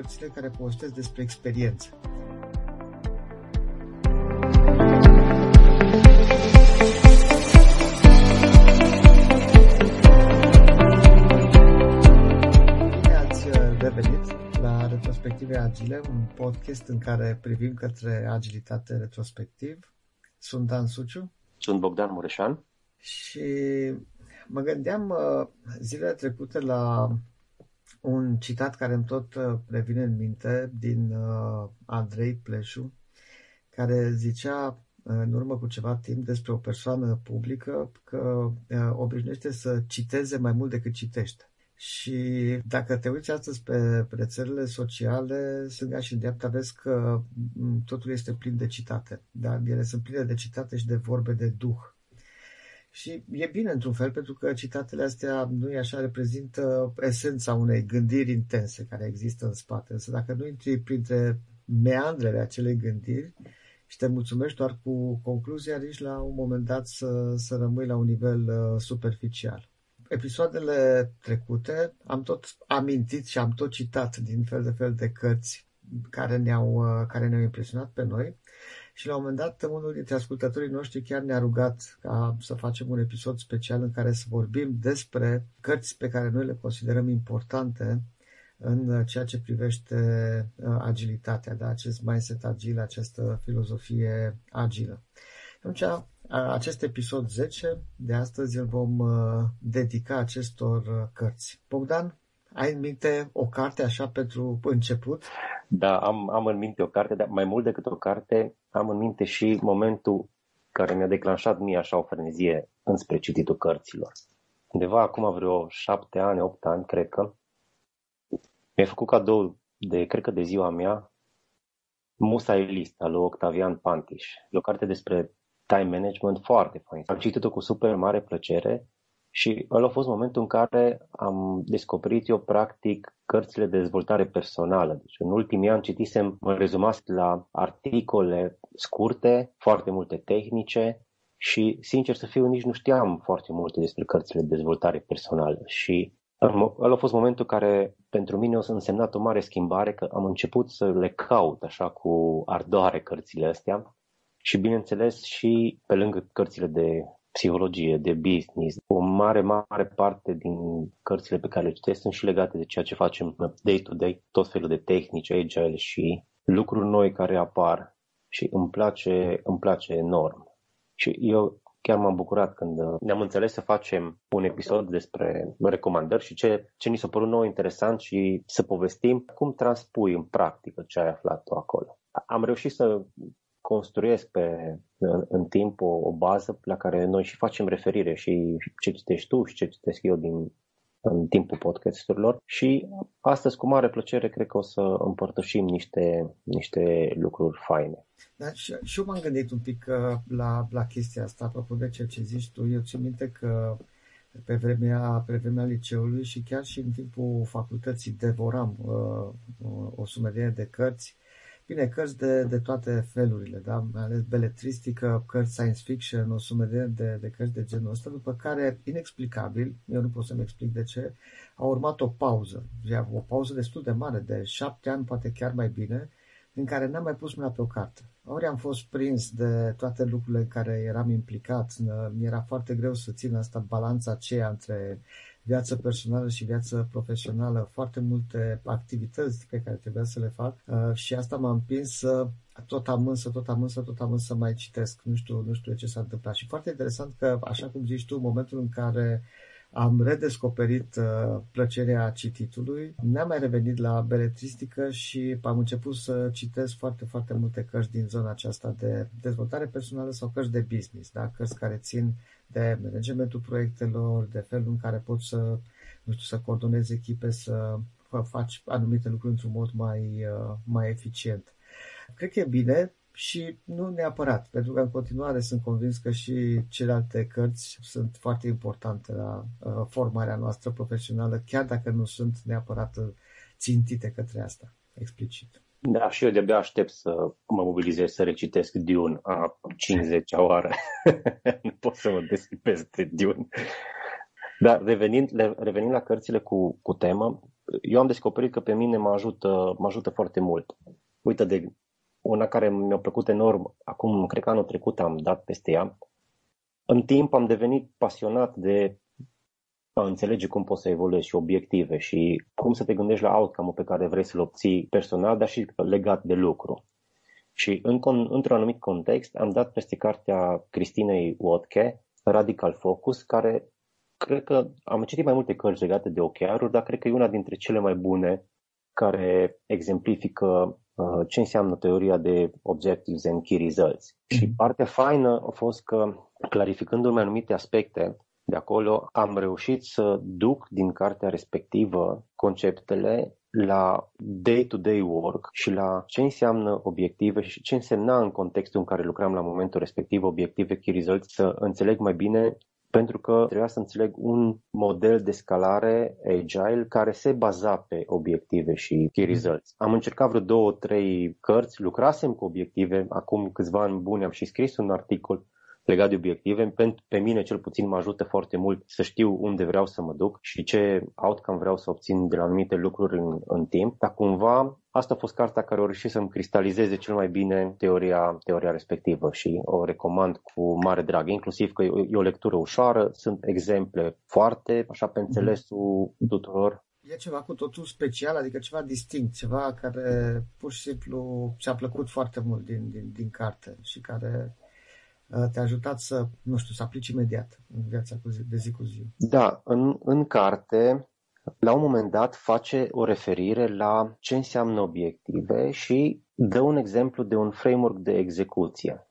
cărțile care povestesc despre experiență. Bine ați revenit la Retrospective Agile, un podcast în care privim către agilitate retrospectiv. Sunt Dan Suciu. Sunt Bogdan Mureșan. Și mă gândeam uh, zilele trecute la un citat care îmi tot uh, revine în minte din uh, Andrei Pleșu, care zicea în urmă cu ceva timp despre o persoană publică că obișnuiește să citeze mai mult decât citește. Și dacă te uiți astăzi pe rețelele sociale, stânga și dreapta, vezi că mm, totul este plin de citate. Dar ele sunt pline de citate și de vorbe de duh. Și e bine într-un fel, pentru că citatele astea, nu e așa, reprezintă esența unei gândiri intense care există în spate. Însă dacă nu intri printre meandrele acelei gândiri și te mulțumești doar cu concluzia, riști la un moment dat să, să rămâi la un nivel uh, superficial. Episoadele trecute am tot amintit și am tot citat din fel de fel de cărți care ne-au, uh, care ne-au impresionat pe noi și la un moment dat, unul dintre ascultătorii noștri chiar ne-a rugat ca să facem un episod special în care să vorbim despre cărți pe care noi le considerăm importante în ceea ce privește uh, agilitatea, da? acest mindset agil, această filozofie agilă. Atunci, acest episod 10 de astăzi îl vom uh, dedica acestor uh, cărți. Bogdan, ai în minte o carte așa pentru început? Da, am, am în minte o carte, dar mai mult decât o carte, am în minte și momentul care mi-a declanșat mie așa o frenezie înspre cititul cărților. Undeva acum vreo șapte ani, opt ani, cred că, mi-a făcut cadou de, cred că de ziua mea, Musa Elist, al lui Octavian Pantiș. E o carte despre time management foarte fain. Am citit-o cu super mare plăcere și ăla a fost momentul în care am descoperit eu practic cărțile de dezvoltare personală. Deci în ultimii ani citisem, mă rezumas la articole scurte, foarte multe tehnice și, sincer să fiu, nici nu știam foarte multe despre cărțile de dezvoltare personală. Și ăla a fost momentul care pentru mine a însemnat o mare schimbare, că am început să le caut așa cu ardoare cărțile astea și bineînțeles și pe lângă cărțile de psihologie, de business. O mare, mare parte din cărțile pe care le citesc sunt și legate de ceea ce facem day-to-day, tot felul de tehnici, agile și lucruri noi care apar și îmi place, îmi place enorm. Și eu chiar m-am bucurat când ne-am înțeles să facem un episod despre recomandări și ce, ce ni s-a părut nou interesant și să povestim cum transpui în practică ce ai aflat tu acolo. Am reușit să construiesc pe, în, în timp o, o bază la care noi și facem referire și ce citești tu și ce citesc eu din, în timpul podcasturilor și astăzi cu mare plăcere cred că o să împărtășim niște, niște lucruri faine. Da, și, și eu m-am gândit un pic uh, la, la chestia asta, apropo de ceea ce zici tu. Eu țin minte că pe vremea, pe vremea liceului și chiar și în timpul facultății devoram uh, o sumedenie de cărți Bine, cărți de, de toate felurile, da? mai ales beletristică, cărți science fiction, o sumedenie de, de cărți de genul ăsta, după care, inexplicabil, eu nu pot să-mi explic de ce, a urmat o pauză, o pauză destul de mare, de șapte ani, poate chiar mai bine, în care n-am mai pus mâna pe o carte. Ori am fost prins de toate lucrurile în care eram implicat, mi era foarte greu să țin asta balanța aceea între viață personală și viață profesională, foarte multe activități pe care trebuia să le fac uh, și asta m-a împins să tot amân, să tot amân, să tot amân să mai citesc. Nu știu, nu știu ce s-a întâmplat. Și foarte interesant că, așa cum zici tu, în momentul în care am redescoperit uh, plăcerea cititului, n-am mai revenit la beletristică și am început să citesc foarte, foarte multe cărți din zona aceasta de dezvoltare personală sau cărți de business, da? cărți care țin de managementul proiectelor, de felul în care poți să, nu știu, să coordonezi echipe, să faci anumite lucruri într-un mod mai, uh, mai eficient. Cred că e bine și nu neapărat, pentru că în continuare sunt convins că și celelalte cărți sunt foarte importante la uh, formarea noastră profesională, chiar dacă nu sunt neapărat țintite către asta, explicit. Da, și eu de-abia aștept să mă mobilizez să recitesc Dune a 50 oară. nu pot să mă deschid peste Dune. Dar revenind, revenind la cărțile cu, cu temă, eu am descoperit că pe mine mă ajută, mă ajută foarte mult. Uite, de una care mi-a plăcut enorm, acum cred că anul trecut am dat peste ea, în timp am devenit pasionat de a înțelege cum poți să evoluezi și obiective și cum să te gândești la outcome pe care vrei să-l obții personal, dar și legat de lucru. Și în, într-un anumit context am dat peste cartea Cristinei Wodke, Radical Focus, care cred că am citit mai multe cărți legate de OKR-uri, dar cred că e una dintre cele mai bune care exemplifică uh, ce înseamnă teoria de Objectives and Key Results. Mm-hmm. Și partea faină a fost că, clarificându-mi anumite aspecte de acolo, am reușit să duc din cartea respectivă conceptele la day-to-day work și la ce înseamnă obiective și ce însemna în contextul în care lucram la momentul respectiv obiective key results, să înțeleg mai bine pentru că trebuia să înțeleg un model de scalare agile care se baza pe obiective și key results. Am încercat vreo două, trei cărți, lucrasem cu obiective, acum câțiva ani buni am și scris un articol legat de obiective. Pentru, pe mine cel puțin mă ajută foarte mult să știu unde vreau să mă duc și ce outcome vreau să obțin de la anumite lucruri în, în timp. Dar cumva asta a fost cartea care a reușit să-mi cristalizeze cel mai bine teoria, teoria respectivă și o recomand cu mare drag, inclusiv că e o, e o lectură ușoară, sunt exemple foarte așa pe înțelesul tuturor e ceva cu totul special, adică ceva distinct, ceva care pur și simplu ți-a plăcut foarte mult din, din, din carte și care Uh, te-a ajutat să, nu știu, să aplici imediat în viața de zi cu zi. Da, în, în carte, la un moment dat, face o referire la ce înseamnă obiective și dă un exemplu de un framework de execuție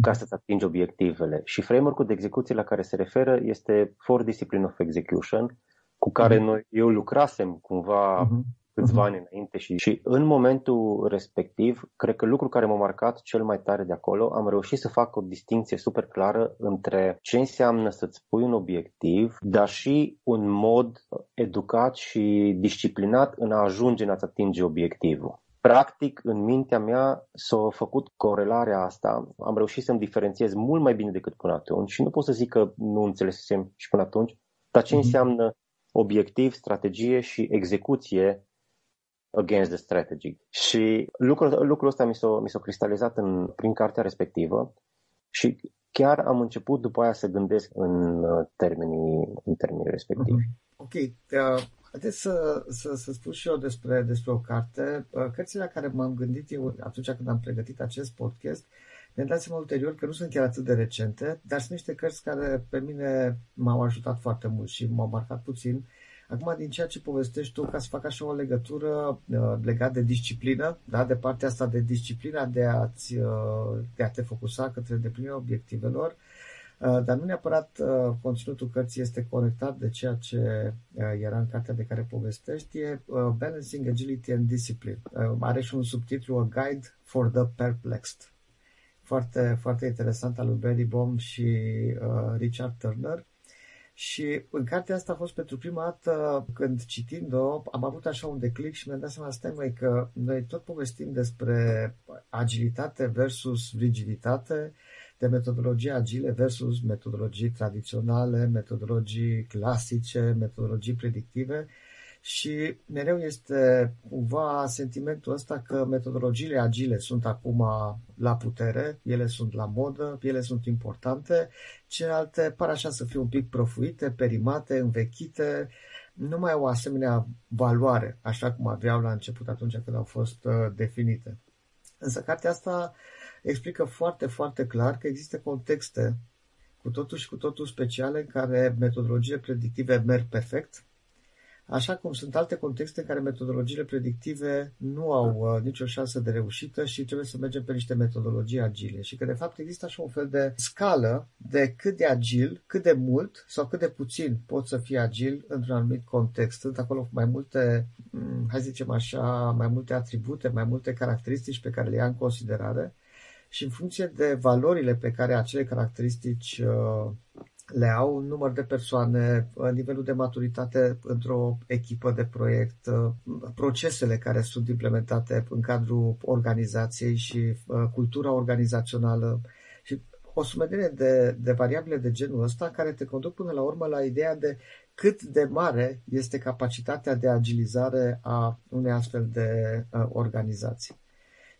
ca să-ți atingi obiectivele. Și frameworkul de execuție la care se referă este For Discipline of Execution, cu care uh-huh. noi, eu lucrasem cumva uh-huh câțiva mhm. ani înainte și, și în momentul respectiv, cred că lucrul care m-a marcat cel mai tare de acolo, am reușit să fac o distinție super clară între ce înseamnă să-ți pui un obiectiv, dar și un mod educat și disciplinat în a ajunge în a-ți atinge obiectivul. Practic, în mintea mea s-a făcut corelarea asta, am reușit să-mi diferențiez mult mai bine decât până atunci și nu pot să zic că nu înțelesem și până atunci, dar ce mhm. înseamnă obiectiv, strategie și execuție against the strategy. Și lucrul, lucrul ăsta mi s-a, mi s-a cristalizat în, prin cartea respectivă și chiar am început după aia să gândesc în uh, termenii, în termenii respectivi. Uh-huh. Ok, uh, haideți să, să, să spun și eu despre, despre o carte. Uh, cărțile la care m-am gândit eu atunci când am pregătit acest podcast, mi-am dat seama ulterior că nu sunt chiar atât de recente, dar sunt niște cărți care pe mine m-au ajutat foarte mult și m-au marcat puțin. Uh, Acum, din ceea ce povestești tu, ca să fac așa o legătură uh, legat de disciplină, da? de partea asta de disciplina de, a-ți, uh, de a te focusa către îndeplinirea obiectivelor, uh, dar nu neapărat uh, conținutul cărții este conectat de ceea ce uh, era în cartea de care povestești, e uh, Balancing Agility and Discipline. Uh, are și un subtitlu, A Guide for the Perplexed. Foarte, foarte interesant al lui Barry Baum și uh, Richard Turner. Și în cartea asta a fost pentru prima dată când citind-o, am avut așa un declic și mi-am dat seama, stai mai că noi tot povestim despre agilitate versus rigiditate, de metodologii agile versus metodologii tradiționale, metodologii clasice, metodologii predictive și mereu este cumva sentimentul ăsta că metodologiile agile sunt acum la putere, ele sunt la modă, ele sunt importante, celelalte par așa să fie un pic profuite, perimate, învechite, nu mai au o asemenea valoare, așa cum aveau la început atunci când au fost uh, definite. Însă cartea asta explică foarte, foarte clar că există contexte cu totul și cu totul speciale în care metodologiile predictive merg perfect, Așa cum sunt alte contexte în care metodologiile predictive nu au uh, nicio șansă de reușită și trebuie să mergem pe niște metodologii agile și că de fapt există așa un fel de scală de cât de agil, cât de mult sau cât de puțin poți să fii agil într-un anumit context. Sunt acolo mai multe, mm, hai să zicem așa, mai multe atribute, mai multe caracteristici pe care le ia în considerare și în funcție de valorile pe care acele caracteristici uh, le au un număr de persoane, nivelul de maturitate într-o echipă de proiect, uh, procesele care sunt implementate în cadrul organizației și uh, cultura organizațională și o sumedenie de, de variabile de genul ăsta care te conduc până la urmă la ideea de cât de mare este capacitatea de agilizare a unei astfel de uh, organizații.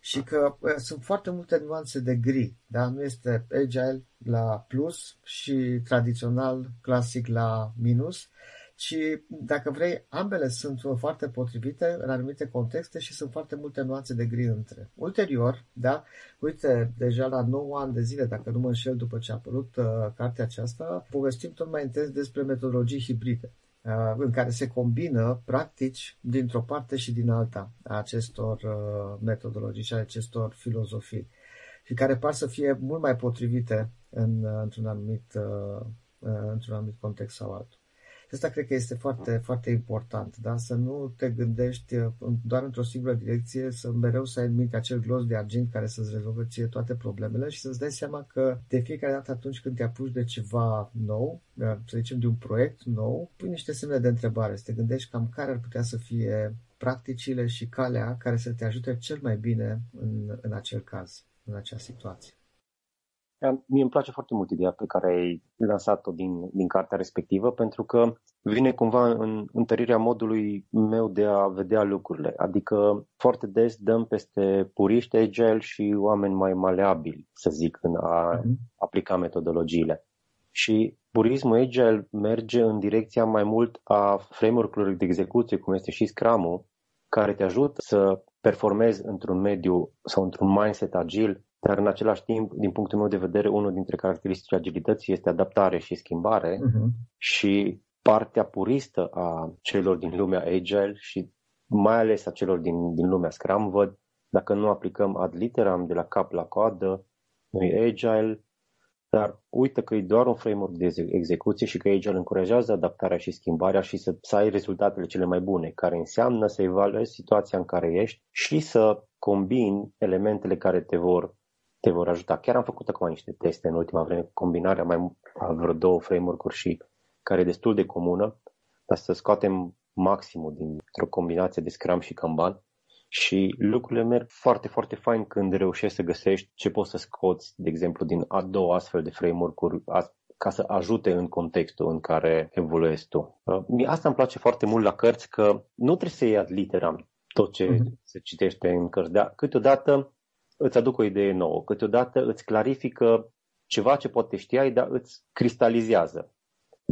Și că uh, sunt foarte multe nuanțe de gri, da? nu este agile la plus și tradițional clasic la minus, ci, dacă vrei, ambele sunt foarte potrivite în anumite contexte și sunt foarte multe nuanțe de gri între. Ulterior, da, uite, deja la 9 ani de zile, dacă nu mă înșel după ce a apărut uh, cartea aceasta, povestim tot mai intens despre metodologii hibride uh, în care se combină practici dintr-o parte și din alta a acestor uh, metodologii și a acestor filozofii și care par să fie mult mai potrivite în, uh, într-un anumit, uh, uh, într-un anumit context sau altul. Asta cred că este foarte, foarte important, da? să nu te gândești uh, doar într-o singură direcție, să mereu să ai în minte acel glos de argint care să-ți rezolve ție toate problemele și să-ți dai seama că de fiecare dată atunci când te apuci de ceva nou, uh, să zicem de un proiect nou, pui niște semne de întrebare, să te gândești cam care ar putea să fie practicile și calea care să te ajute cel mai bine în, în acel caz, în acea situație. Mie îmi place foarte mult ideea pe care ai lansat-o din, din cartea respectivă, pentru că vine cumva în întărirea modului meu de a vedea lucrurile. Adică foarte des dăm peste puriști agile și oameni mai maleabili, să zic, în a uh-huh. aplica metodologiile. Și purismul agile merge în direcția mai mult a framework-urilor de execuție, cum este și Scrum-ul, care te ajută să performezi într-un mediu sau într-un mindset agil dar în același timp, din punctul meu de vedere, unul dintre caracteristicile agilității este adaptare și schimbare uh-huh. și partea puristă a celor din lumea agile și mai ales a celor din, din lumea Scrum văd, dacă nu aplicăm ad literam de la cap la coadă, nu e agile, dar uită că e doar un framework de execuție și că Agile încurajează adaptarea și schimbarea și să, să ai rezultatele cele mai bune, care înseamnă să evaluezi situația în care ești și să combini elementele care te vor te vor ajuta. Chiar am făcut acum niște teste în ultima vreme, combinarea mai a vreo două framework-uri și care e destul de comună, dar să scoatem maximul dintr-o combinație de Scrum și Kanban și lucrurile merg foarte, foarte fain când reușești să găsești ce poți să scoți, de exemplu, din a două astfel de framework-uri ca să ajute în contextul în care evoluezi tu. Uh, asta îmi place foarte mult la cărți, că nu trebuie să iei ad literam tot ce uh-huh. se citește în cărți, dar câteodată îți aduc o idee nouă, câteodată îți clarifică ceva ce poate știai, dar îți cristalizează.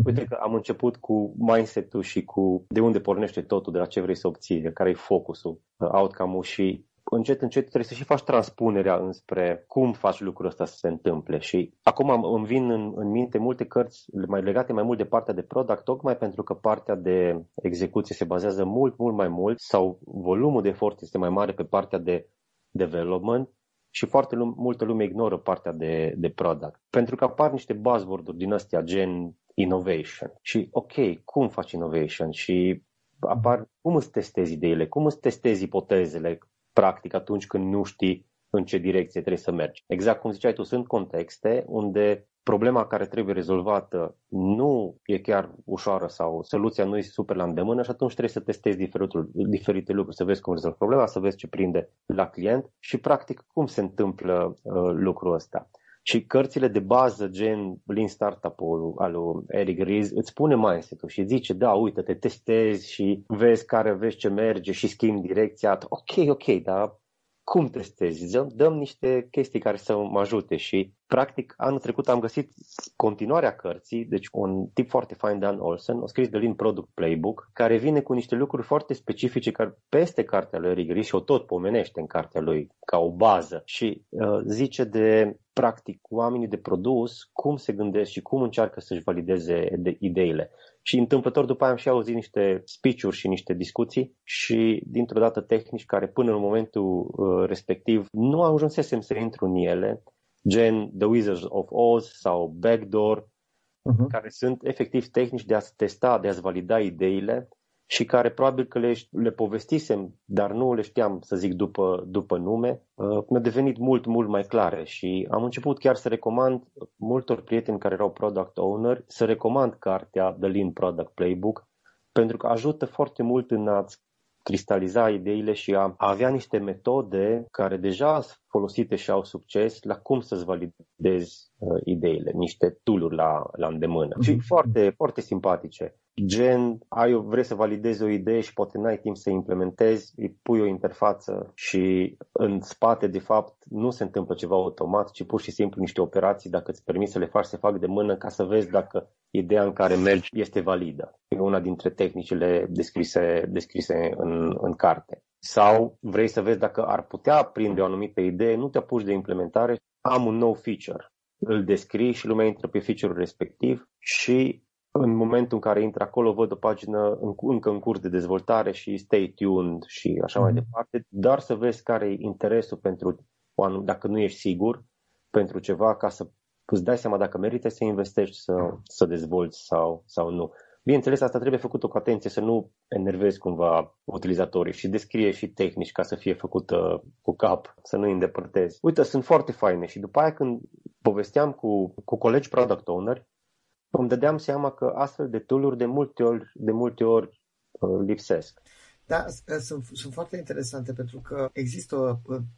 Uite că am început cu mindset-ul și cu de unde pornește totul, de la ce vrei să obții, de care e focusul, outcome-ul și încet, încet trebuie să și faci transpunerea înspre cum faci lucrul ăsta să se întâmple. Și acum îmi vin în, în minte multe cărți mai legate mai mult de partea de product, tocmai pentru că partea de execuție se bazează mult, mult mai mult sau volumul de efort este mai mare pe partea de development și foarte lum- multă lume ignoră partea de, de product. Pentru că apar niște buzzword-uri din astea, gen innovation. Și ok, cum faci innovation? Și apar cum îți testezi ideile, cum îți testezi ipotezele, practic, atunci când nu știi în ce direcție trebuie să mergi. Exact cum ziceai tu, sunt contexte unde problema care trebuie rezolvată nu e chiar ușoară sau soluția nu e super la îndemână și atunci trebuie să testezi diferite lucruri, să vezi cum rezolvi problema, să vezi ce prinde la client și practic cum se întâmplă uh, lucrul ăsta. Și cărțile de bază, gen Lean Startup-ul al lui Eric Ries, îți pune mindset-ul și zice, da, uite, te testezi și vezi care, vezi ce merge și schimbi direcția. Ok, ok, dar cum testezi? Dăm, dăm niște chestii care să mă ajute și practic anul trecut am găsit continuarea cărții, deci un tip foarte fain Dan Olsen, a scris de Lean Product Playbook, care vine cu niște lucruri foarte specifice care peste cartea lui Eric Ries și o tot pomenește în cartea lui ca o bază și uh, zice de practic oamenii de produs cum se gândesc și cum încearcă să-și valideze de ideile. Și întâmplător după aia am și auzit niște speech-uri și niște discuții și dintr-o dată tehnici care până în momentul uh, respectiv nu ajunsesem să intru în ele, gen The Wizards of Oz sau Backdoor, uh-huh. care sunt efectiv tehnici de a testa, de a-ți valida ideile și care probabil că le, le povestisem, dar nu le știam să zic după, după nume, uh, mi-a devenit mult, mult mai clare și am început chiar să recomand multor prieteni care erau product owner să recomand cartea The Lean Product Playbook pentru că ajută foarte mult în a cristaliza ideile și a avea niște metode care deja folosite și au succes la cum să-ți validezi uh, ideile, niște tool la, la îndemână. Mm-hmm. Și foarte, foarte simpatice. Gen, ai, vrei să validezi o idee și poate n-ai timp să implementezi, îi pui o interfață și în spate, de fapt, nu se întâmplă ceva automat, ci pur și simplu niște operații, dacă îți permiți să le faci, să fac de mână ca să vezi dacă ideea în care mergi este validă. E una dintre tehnicile descrise, descrise în, în carte sau vrei să vezi dacă ar putea prinde o anumită idee, nu te apuci de implementare, am un nou feature. Îl descrii și lumea intră pe feature-ul respectiv și în momentul în care intră acolo văd o pagină în, încă în curs de dezvoltare și stay tuned și așa mai mhm. departe, dar să vezi care e interesul pentru, dacă nu ești sigur, pentru ceva ca să îți dai seama dacă merită să investești, să, să dezvolți sau, sau nu. Bineînțeles, asta trebuie făcută cu atenție, să nu enervezi cumva utilizatorii și descrie și tehnici ca să fie făcută cu cap, să nu îi îndepărtezi. Uite, sunt foarte faine și după aia când povesteam cu, cu colegi product owner, îmi dădeam seama că astfel de tool de multe ori, de multe ori uh, lipsesc. Da, sunt, sunt foarte interesante pentru că există o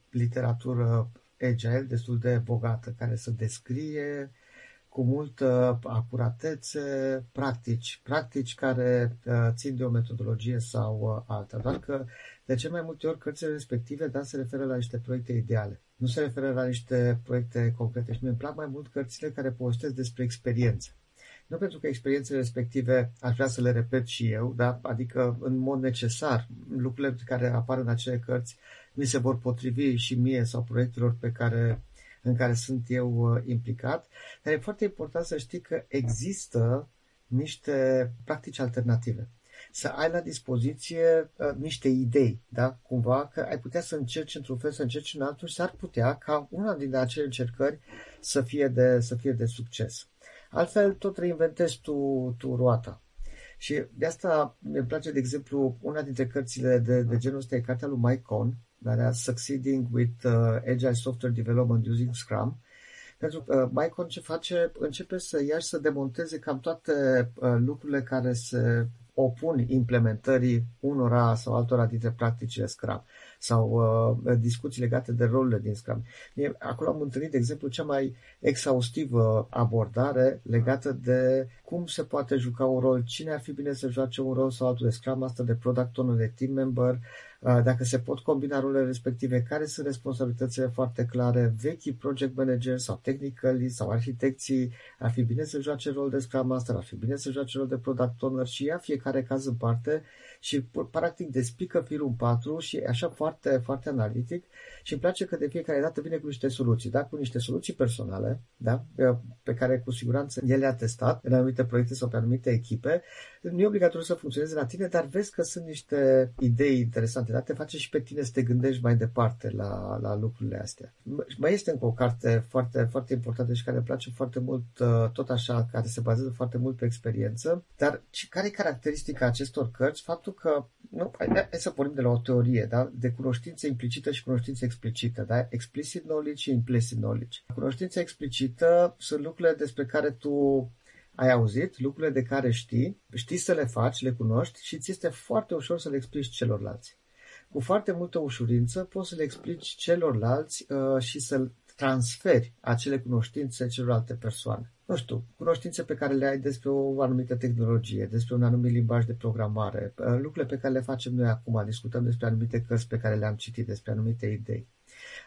literatură agile destul de bogată care să descrie cu multă acuratețe practici, practici care uh, țin de o metodologie sau uh, alta. Doar că de ce mai multe ori cărțile respective, da, se referă la niște proiecte ideale. Nu se referă la niște proiecte concrete și mi îmi plac mai mult cărțile care povestesc despre experiențe. Nu pentru că experiențele respective aș vrea să le repet și eu, da? adică în mod necesar lucrurile care apar în acele cărți mi se vor potrivi și mie sau proiectelor pe care în care sunt eu uh, implicat, dar e foarte important să știi că există niște practici alternative. Să ai la dispoziție uh, niște idei, da? Cumva că ai putea să încerci într-un fel, să încerci în altul și s-ar putea ca una din acele încercări să fie de, să fie de succes. Altfel, tot reinventezi tu, tu roata. Și de asta mi place, de exemplu, una dintre cărțile de, de genul ăsta e cartea lui Mike Cohn, care Succeeding with uh, Agile Software Development Using Scrum. Pentru că uh, Mike ce face, începe să ia și să demonteze cam toate uh, lucrurile care se opun implementării unora sau altora dintre practicile Scrum sau uh, discuții legate de rolurile din Scrum. Acolo am întâlnit, de exemplu, cea mai exhaustivă abordare legată de cum se poate juca un rol, cine ar fi bine să joace un rol sau altul de Scrum Master, de Product Owner, de Team Member, uh, dacă se pot combina rolele respective, care sunt responsabilitățile foarte clare, vechi project manager sau technically sau arhitecții, ar fi bine să joace rol de Scrum Master, ar fi bine să joace rol de Product Owner și ia fiecare caz în parte și practic despică firul în patru și așa foarte, foarte analitic și îmi place că de fiecare dată vine cu niște soluții, da? cu niște soluții personale, da? pe care cu siguranță el le-a testat în anumite proiecte sau pe anumite echipe. Nu e obligatoriu să funcționeze la tine, dar vezi că sunt niște idei interesante, da? te face și pe tine să te gândești mai departe la, la lucrurile astea. Mai este încă o carte foarte, foarte importantă și care îmi place foarte mult, uh, tot așa, care se bazează foarte mult pe experiență, dar care e caracteristica acestor cărți? Faptul că, nu, hai, hai să pornim de la o teorie, da? de cunoștință implicită și cunoștință explicită, da? Explicit knowledge și implicit knowledge. Cunoștința explicită sunt lucrurile despre care tu ai auzit, lucrurile de care știi, știi să le faci, le cunoști și ți este foarte ușor să le explici celorlalți. Cu foarte multă ușurință poți să le explici celorlalți uh, și să transferi acele cunoștințe celorlalte persoane. Nu știu, cunoștințe pe care le ai despre o anumită tehnologie, despre un anumit limbaj de programare, uh, lucrurile pe care le facem noi acum, discutăm despre anumite cărți pe care le-am citit, despre anumite idei.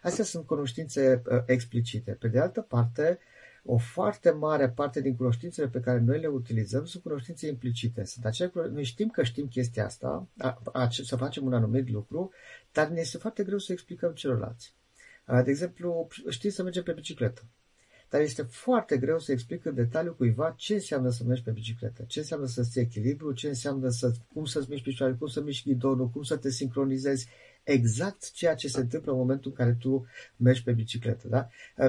Astea sunt cunoștințe uh, explicite. Pe de altă parte, o foarte mare parte din cunoștințele pe care noi le utilizăm sunt cunoștințe implicite. Sunt acele, noi știm că știm chestia asta, a, a, să facem un anumit lucru, dar ne este foarte greu să explicăm celorlalți. De exemplu, știi să mergem pe bicicletă. Dar este foarte greu să explic în detaliu cuiva ce înseamnă să mergi pe bicicletă, ce înseamnă să ții echilibru, ce înseamnă să, cum să-ți miști picioarele, cum să miști ghidonul, cum să te sincronizezi, exact ceea ce se întâmplă în momentul în care tu mergi pe bicicletă. Da?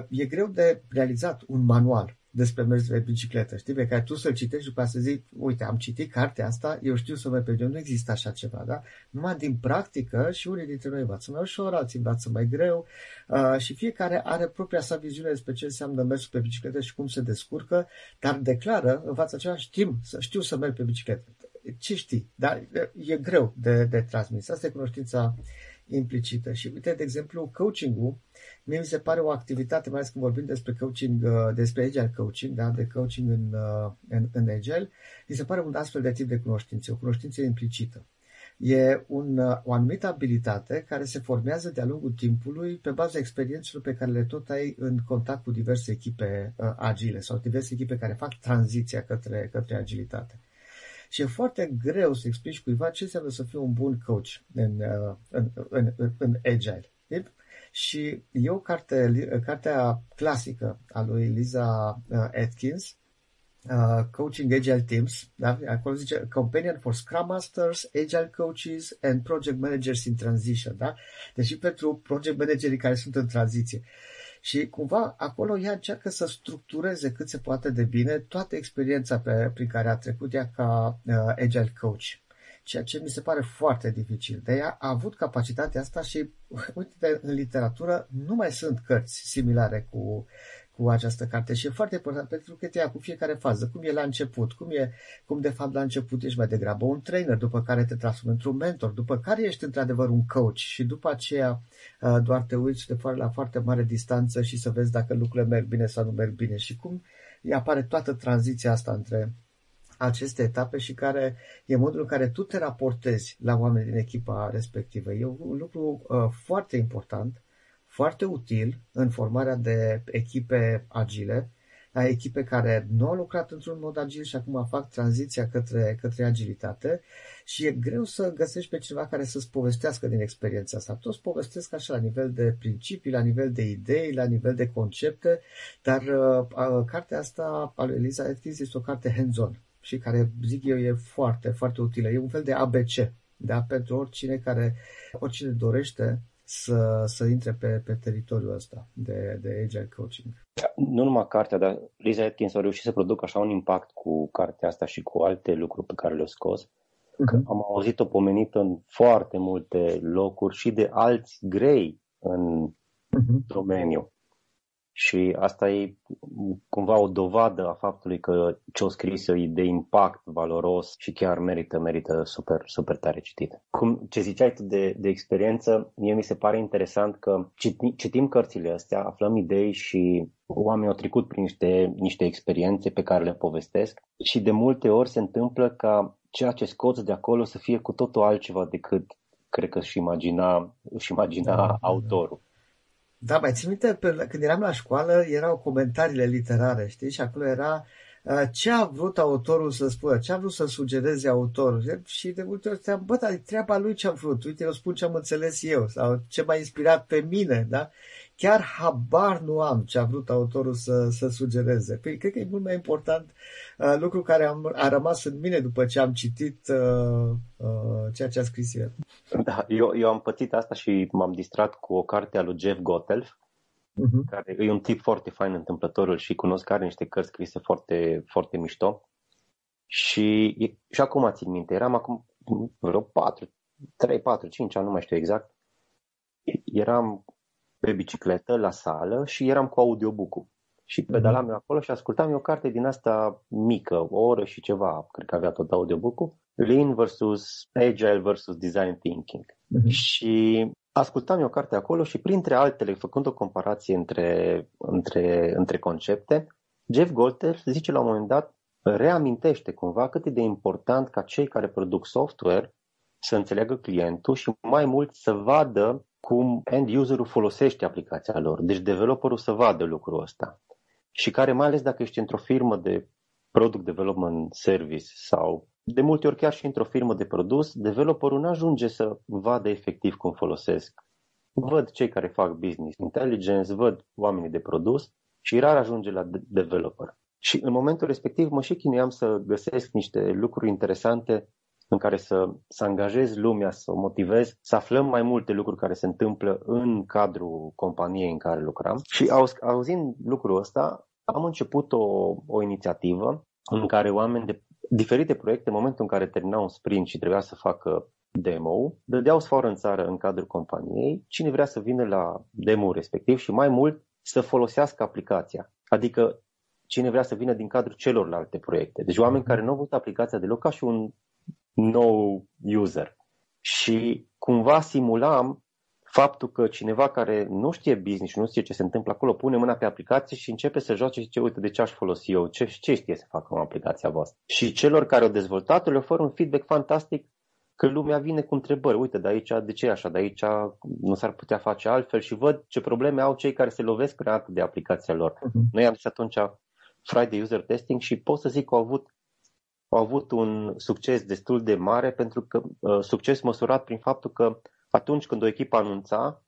E greu de realizat un manual despre mers pe bicicletă, știi, pe care tu să-l citești după să zici, uite, am citit cartea asta, eu știu să merg pe bicicletă, nu există așa ceva, da? Numai din practică și unii dintre noi învață mai ușor, alții învață mai greu uh, și fiecare are propria sa viziune despre ce înseamnă mersul pe bicicletă și cum se descurcă, dar declară în fața aceea, știm, să știu să merg pe bicicletă. Ce știi? Dar e greu de, de transmis. Asta e cunoștința implicită. Și uite, de exemplu, coaching-ul, mie mi se pare o activitate, mai ales când vorbim despre coaching, uh, despre agile coaching, da, de coaching în, uh, în, în agile, mi se pare un astfel de tip de cunoștință, o cunoștință implicită. E un, uh, o anumită abilitate care se formează de-a lungul timpului pe baza experiențelor pe care le tot ai în contact cu diverse echipe uh, agile sau diverse echipe care fac tranziția către, către agilitate. Și e foarte greu să explici cuiva ce înseamnă să fii un bun coach în, uh, în, în, în, în Agile. Și e o carte, cartea clasică a lui Lisa uh, Atkins, uh, Coaching Agile Teams, da? acolo zice Companion for Scrum Masters, Agile Coaches and Project Managers in Transition. Da? Deci pentru project managerii care sunt în tranziție. Și cumva acolo ea încearcă să structureze cât se poate de bine toată experiența pe, prin care a trecut ea ca uh, agile coach. Ceea ce mi se pare foarte dificil. De ea a avut capacitatea asta și, uite, în literatură nu mai sunt cărți similare cu, cu această carte și e foarte important pentru că te ia cu fiecare fază, cum e la început, cum e, cum de fapt la început ești mai degrabă un trainer, după care te transformi într-un mentor, după care ești într-adevăr un coach și după aceea uh, doar te uiți de la foarte mare distanță și să vezi dacă lucrurile merg bine sau nu merg bine și cum apare toată tranziția asta între aceste etape și care e modul în care tu te raportezi la oameni din echipa respectivă. E un lucru uh, foarte important foarte util în formarea de echipe agile, la echipe care nu au lucrat într-un mod agil și acum fac tranziția către, către agilitate și e greu să găsești pe cineva care să-ți povestească din experiența asta. Toți povestesc așa la nivel de principii, la nivel de idei, la nivel de concepte, dar uh, uh, cartea asta a lui Eliza Atkins este o carte hands-on și care, zic eu, e foarte, foarte utilă. E un fel de ABC da? pentru oricine care, oricine dorește să, să intre pe, pe teritoriul ăsta de, de agile coaching. Nu numai cartea, dar Lisa Atkins a reușit să producă așa un impact cu cartea asta și cu alte lucruri pe care le-au scos. Uh-huh. Am auzit-o pomenită în foarte multe locuri și de alți grei în uh-huh. domeniu. Și asta e cumva o dovadă a faptului că ce-o scris e de impact valoros și chiar merită, merită super, super tare citit. Cum, ce ziceai tu de, de experiență, mie mi se pare interesant că citim, citim cărțile astea, aflăm idei și oamenii au trecut prin niște, niște experiențe pe care le povestesc și de multe ori se întâmplă ca ceea ce scoți de acolo să fie cu totul altceva decât cred că și imagina, își imagina da, autorul. Da, mai țin minte, pe, când eram la școală, erau comentariile literare, știi? Și acolo era uh, ce a vrut autorul să spună, ce a vrut să sugereze autorul. Și de multe ori ți-am, bă, dar e treaba lui ce a vrut. Uite, eu spun ce am înțeles eu sau ce m-a inspirat pe mine, da? Chiar habar nu am ce a vrut autorul să, să sugereze. Păi, cred că e mult mai important uh, lucru care am, a rămas în mine după ce am citit uh, uh, ceea ce a scris el. Da, eu, eu am pățit asta și m-am distrat cu o carte a lui Jeff Gottelf, uh-huh. care e un tip foarte fain întâmplătorul și cunosc care niște cărți scrise foarte, foarte mișto. Și, și acum țin minte, eram acum vreo 4, 3, 4, 5 ani, nu mai știu exact. Eram pe bicicletă la sală și eram cu audiobook-ul. Și mhm. pedalam eu acolo și ascultam eu o carte din asta mică, o oră și ceva, cred că avea tot audiobook-ul, Lean versus Agile versus Design Thinking. Uh-huh. Și ascultam eu o carte acolo și printre altele, făcând o comparație între, între, între concepte, Jeff Golter zice la un moment dat, reamintește cumva cât e de important ca cei care produc software să înțeleagă clientul și mai mult să vadă cum end userul folosește aplicația lor. Deci developerul să vadă lucrul ăsta. Și care, mai ales dacă ești într-o firmă de product development service sau de multe ori chiar și într-o firmă de produs, developerul nu ajunge să vadă efectiv cum folosesc. Văd cei care fac business intelligence, văd oamenii de produs și rar ajunge la developer. Și în momentul respectiv mă și chinuiam să găsesc niște lucruri interesante în care să, să angajez lumea, să o motivez, să aflăm mai multe lucruri care se întâmplă în cadrul companiei în care lucram. Și auzind lucrul ăsta, am început o, o inițiativă în care oameni de diferite proiecte, în momentul în care terminau un sprint și trebuia să facă demo, dădeau sfoară în țară în cadrul companiei, cine vrea să vină la demo respectiv și mai mult să folosească aplicația. Adică cine vrea să vină din cadrul celorlalte proiecte. Deci oameni care nu au avut aplicația deloc ca și un nou user. Și cumva simulam faptul că cineva care nu știe business și nu știe ce se întâmplă acolo, pune mâna pe aplicație și începe să joace și zice, uite, de ce aș folosi eu, ce, ce știe să facă în aplicația voastră. Și celor care au dezvoltat-o le oferă un feedback fantastic că lumea vine cu întrebări. Uite, de aici, de ce e așa? De aici nu s-ar putea face altfel și văd ce probleme au cei care se lovesc prea de aplicația lor. Uh-huh. Noi am zis atunci Friday User Testing și pot să zic că au avut, au avut un succes destul de mare pentru că uh, succes măsurat prin faptul că atunci când o echipă anunța,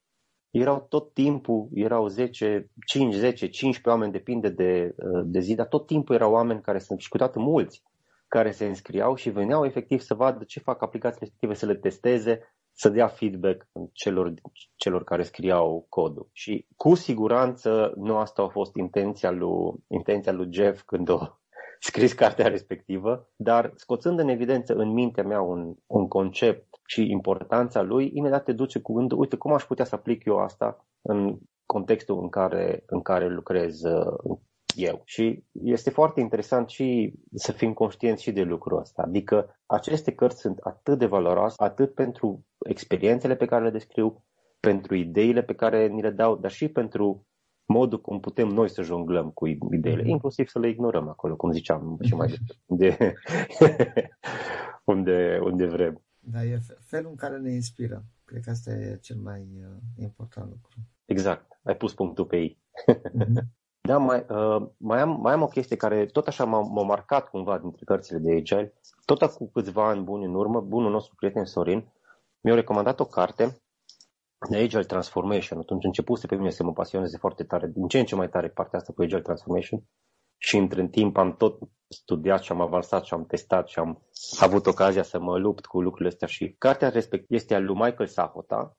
erau tot timpul, erau 10, 5, 10, 15 oameni, depinde de, uh, de zi, dar tot timpul erau oameni care sunt și câteodată mulți care se înscriau și veneau efectiv să vadă ce fac aplicațiile respective, să le testeze, să dea feedback celor, celor care scriau codul. Și cu siguranță nu asta a fost intenția lui, intenția lui Jeff când a scris cartea respectivă, dar scoțând în evidență în mintea mea un, un concept și importanța lui, imediat te duce cu gândul, uite, cum aș putea să aplic eu asta în contextul în care, în care lucrez uh, eu. Și este foarte interesant și să fim conștienți și de lucrul ăsta. Adică aceste cărți sunt atât de valoroase, atât pentru experiențele pe care le descriu, pentru ideile pe care ni le dau, dar și pentru modul cum putem noi să jonglăm cu ideile, mm-hmm. inclusiv să le ignorăm acolo, cum ziceam și mai de unde, unde vrem. Da, e felul în care ne inspiră. Cred că asta e cel mai uh, important lucru. Exact. Ai pus punctul pe ei. Mm-hmm. da, mai, uh, mai, am, mai am o chestie care tot așa m-a, m-a marcat cumva dintre cărțile de Agile. Tot cu câțiva ani buni în urmă, bunul nostru prieten Sorin mi-a recomandat o carte de Agile Transformation. Atunci începuse pe mine să mă pasioneze foarte tare, din ce în ce mai tare partea asta cu Agile Transformation și între timp am tot studiat și am avansat și am testat și am avut ocazia să mă lupt cu lucrurile astea și cartea respectivă este a lui Michael Sahota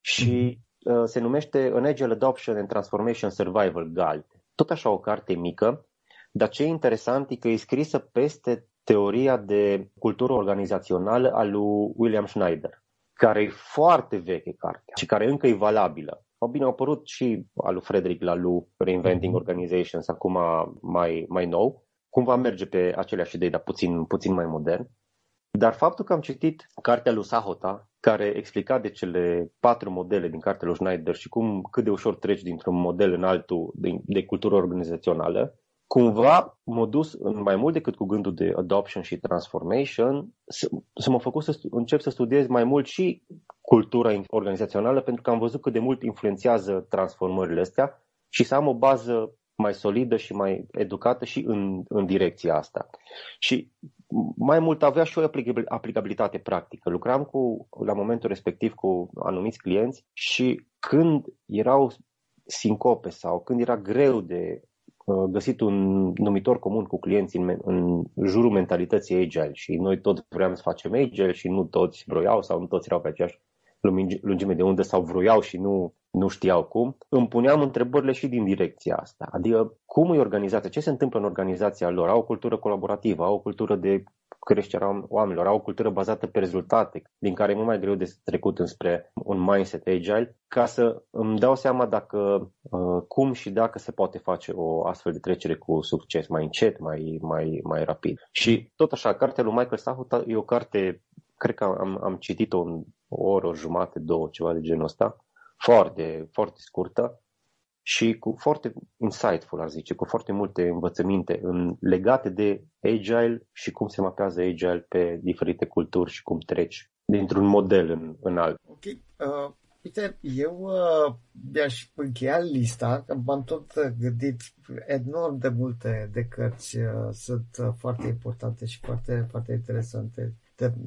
și mm-hmm. uh, se numește An Agile Adoption and Transformation Survival Guide. Tot așa o carte mică, dar ce e interesant e că e scrisă peste teoria de cultură organizațională a lui William Schneider, care e foarte veche cartea și care încă e valabilă. Au bine, au apărut și al lui Frederick Laloux, Reinventing mhm. Organizations, acum mai, mai nou. Cumva merge pe aceleași idei, dar puțin, puțin mai modern. Dar faptul că am citit cartea lui Sahota, care explica de cele patru modele din cartea lui Schneider și cum cât de ușor treci dintr-un model în altul de, de cultură organizațională, cumva m-a dus în mai mult decât cu gândul de adoption și transformation, să, să mă făcut să încep să studiez mai mult și cultura organizațională, pentru că am văzut cât de mult influențează transformările astea și să am o bază mai solidă și mai educată și în, în direcția asta. Și mai mult avea și o aplicabilitate practică. Lucram cu, la momentul respectiv cu anumiți clienți și când erau sincope sau când era greu de Uh, găsit un numitor comun cu clienții în, în jurul mentalității agile și noi toți vreau să facem agile și nu toți vroiau sau nu toți erau pe aceeași lungime de undă sau vroiau și nu, nu știau cum, îmi puneam întrebările și din direcția asta. Adică cum e organizația, ce se întâmplă în organizația lor, au o cultură colaborativă, au o cultură de creșterea oamenilor, au o cultură bazată pe rezultate, din care e mult mai greu de trecut înspre un mindset agile, ca să îmi dau seama dacă, uh, cum și dacă se poate face o astfel de trecere cu succes, mai încet, mai, mai, mai rapid. Și tot așa, cartea lui Michael Sahuta e o carte, cred că am, am citit-o în o oră, o jumate, două, ceva de genul ăsta, foarte, foarte scurtă, și cu foarte insightful, ar zice, cu foarte multe învățăminte în, legate de agile și cum se mapează agile pe diferite culturi și cum treci dintr-un model în, în alt. Ok. Uh, uite, eu uh, mi-aș încheia lista, m-am tot gândit enorm de multe de cărți uh, sunt uh, foarte importante și foarte, foarte interesante.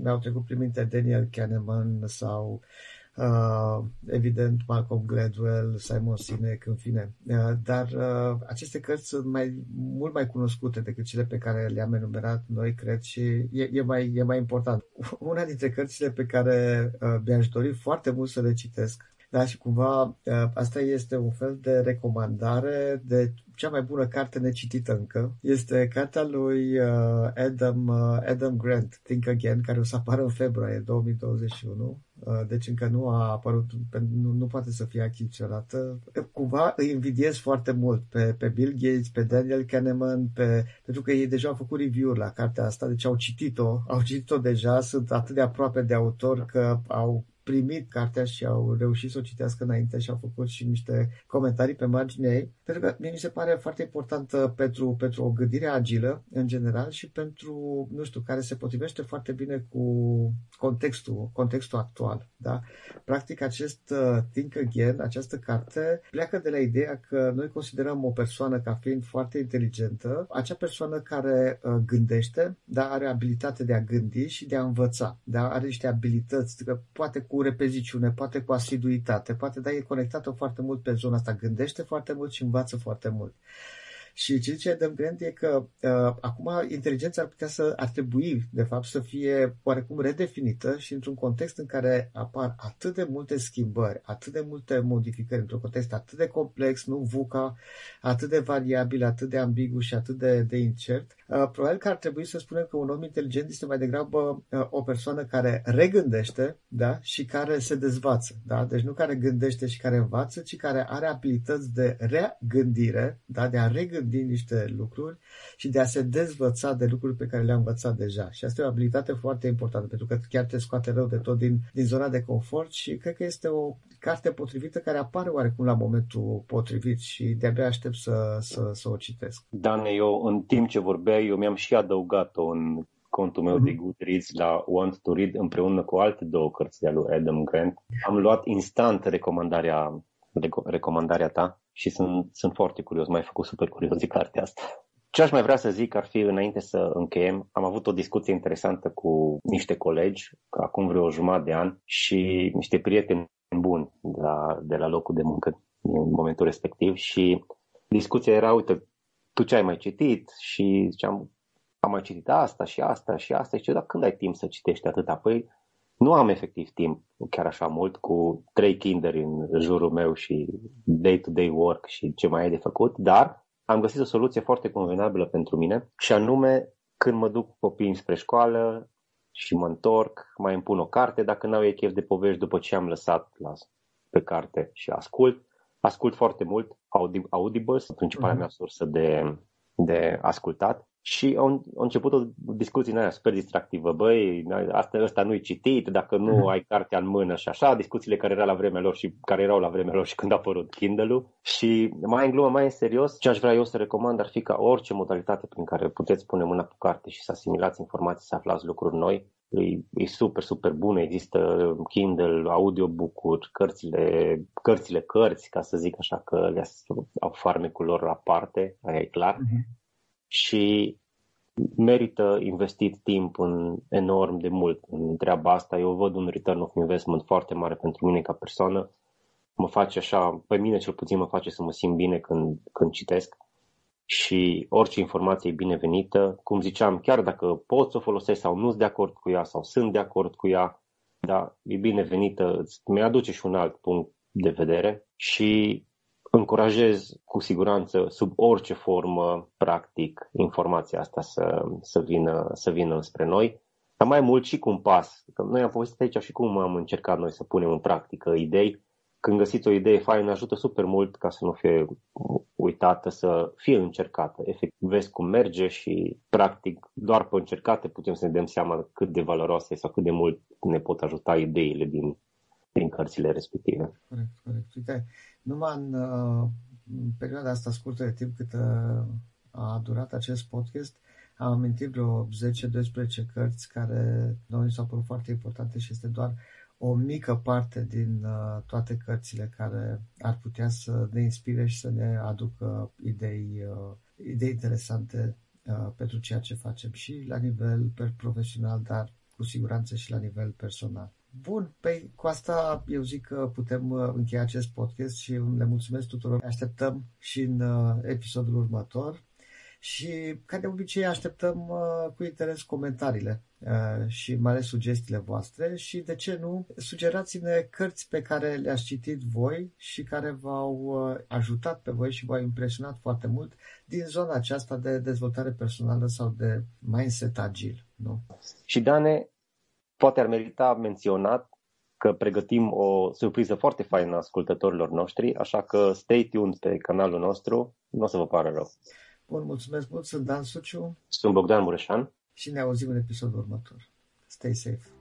Mi-au trecut prin minte Daniel Kahneman sau uh, uh, evident Malcolm Gladwell, Simon Sinek, în fine. Uh, dar uh, aceste cărți sunt mai, mult mai cunoscute decât cele pe care le-am enumerat noi, cred, și e, e, mai, e mai important. Una dintre cărțile pe care uh, mi-aș dori foarte mult să le citesc da, și cumva uh, asta este un fel de recomandare de cea mai bună carte necitită încă. Este cartea lui uh, Adam, uh, Adam Grant, Think Again, care o să apară în februarie 2021. Deci încă nu a apărut, nu, nu poate să fie achiziționată. Cumva îi invidiez foarte mult pe, pe Bill Gates, pe Daniel Kahneman, pe, pentru că ei deja au făcut review-uri la cartea asta, deci au citit-o, au citit-o deja, sunt atât de aproape de autor că au primit cartea și au reușit să o citească înainte și au făcut și niște comentarii pe marginea ei, pentru că mie mi se pare foarte importantă pentru, pentru o gândire agilă în general și pentru, nu știu, care se potrivește foarte bine cu contextul, contextul actual. Da? Practic, acest uh, Think Again, această carte, pleacă de la ideea că noi considerăm o persoană ca fiind foarte inteligentă, acea persoană care uh, gândește, dar are abilitate de a gândi și de a învăța, da? are niște abilități, că poate cu repeziciune, poate cu asiduitate, poate, da, e conectată foarte mult pe zona asta, gândește foarte mult și învață foarte mult. Și ce zice Adam Grant e că uh, acum inteligența ar putea să, ar trebui, de fapt, să fie oarecum redefinită și într-un context în care apar atât de multe schimbări, atât de multe modificări, într-un context atât de complex, nu VUCA, atât de variabil, atât de ambigu și atât de, de incert, uh, probabil că ar trebui să spunem că un om inteligent este mai degrabă uh, o persoană care regândește da? și care se dezvață. Da? Deci nu care gândește și care învață, ci care are abilități de regândire, da? de a regândi din niște lucruri și de a se dezvăța de lucruri pe care le-a învățat deja. Și asta e o abilitate foarte importantă, pentru că chiar te scoate rău de tot din, din zona de confort și cred că este o carte potrivită care apare oarecum la momentul potrivit și de-abia aștept să, să, să o citesc. Dan, eu în timp ce vorbeai, eu mi-am și adăugat-o în contul meu mm-hmm. de Goodreads la Want to Read împreună cu alte două cărți de lui Adam Grant. Am luat instant recomandarea, recomandarea ta și sunt, sunt foarte curios, mai făcut super curios de cartea asta. Ce aș mai vrea să zic ar fi, înainte să încheiem, am avut o discuție interesantă cu niște colegi, acum vreo jumătate de an, și niște prieteni buni de la, de la locul de muncă în momentul respectiv și discuția era, uite, tu ce ai mai citit? Și ziceam, am mai citit asta și asta și asta. Și eu, dar când ai timp să citești atâta? Păi nu am efectiv timp chiar așa mult cu trei kinderi în jurul meu și day-to-day work și ce mai ai de făcut, dar am găsit o soluție foarte convenabilă pentru mine și anume când mă duc copiii spre școală și mă întorc, mai îmi pun o carte dacă n-au ei chef de povești după ce am lăsat la, pe carte și ascult. Ascult foarte mult Audibles, principala mhm. mea sursă de, de ascultat și au, au început o discuție în aia super distractivă. Băi, asta, ăsta nu-i citit, dacă nu mhm. ai cartea în mână și așa, discuțiile care erau la vremea lor și care erau la vremea lor și când a apărut Kindle-ul. Și mai în glumă, mai în serios, ce aș vrea eu să recomand ar fi ca orice modalitate prin care puteți pune mâna pe carte și să asimilați informații, să aflați lucruri noi, e, e super, super bună. Există Kindle, audiobook-uri, cărțile, cărțile cărți, ca să zic așa, că le au farmecul lor aparte, aia e clar. Uh-huh și merită investit timp în enorm de mult în treaba asta. Eu văd un return of investment foarte mare pentru mine ca persoană. Mă face așa, pe mine cel puțin mă face să mă simt bine când, când citesc și orice informație e binevenită. Cum ziceam, chiar dacă pot să o folosesc sau nu sunt de acord cu ea sau sunt de acord cu ea, da, e binevenită, mi-aduce și un alt punct de vedere și încurajez cu siguranță sub orice formă, practic, informația asta să, să, vină, să vină spre noi. Dar mai mult și cu un pas. Că noi am povestit aici și cum am încercat noi să punem în practică idei. Când găsiți o idee faină, ajută super mult ca să nu fie uitată, să fie încercată. Efectiv, vezi cum merge și, practic, doar pe încercate putem să ne dăm seama cât de valoroase sau cât de mult ne pot ajuta ideile din, din cărțile respective. Corect, corect. Uite, numai în, uh, în perioada asta scurtă de timp cât uh, a durat acest podcast, am amintit vreo 10-12 cărți care noi s-au părut foarte importante și este doar o mică parte din uh, toate cărțile care ar putea să ne inspire și să ne aducă idei, uh, idei interesante uh, pentru ceea ce facem și la nivel profesional, dar cu siguranță și la nivel personal. Bun, păi cu asta eu zic că putem uh, încheia acest podcast și le mulțumesc tuturor. Așteptăm și în uh, episodul următor și ca de obicei așteptăm uh, cu interes comentariile și mai ales sugestiile voastre și de ce nu sugerați-ne cărți pe care le-ați citit voi și care v-au ajutat pe voi și v-au impresionat foarte mult din zona aceasta de dezvoltare personală sau de mindset agil. Nu? Și Dane, poate ar merita menționat că pregătim o surpriză foarte faină ascultătorilor noștri, așa că stay tuned pe canalul nostru, nu o să vă pară rău. Bun, mulțumesc mult, sunt Dan Suciu. Sunt Bogdan Mureșan. Și ne auzim în episodul următor. Stay safe!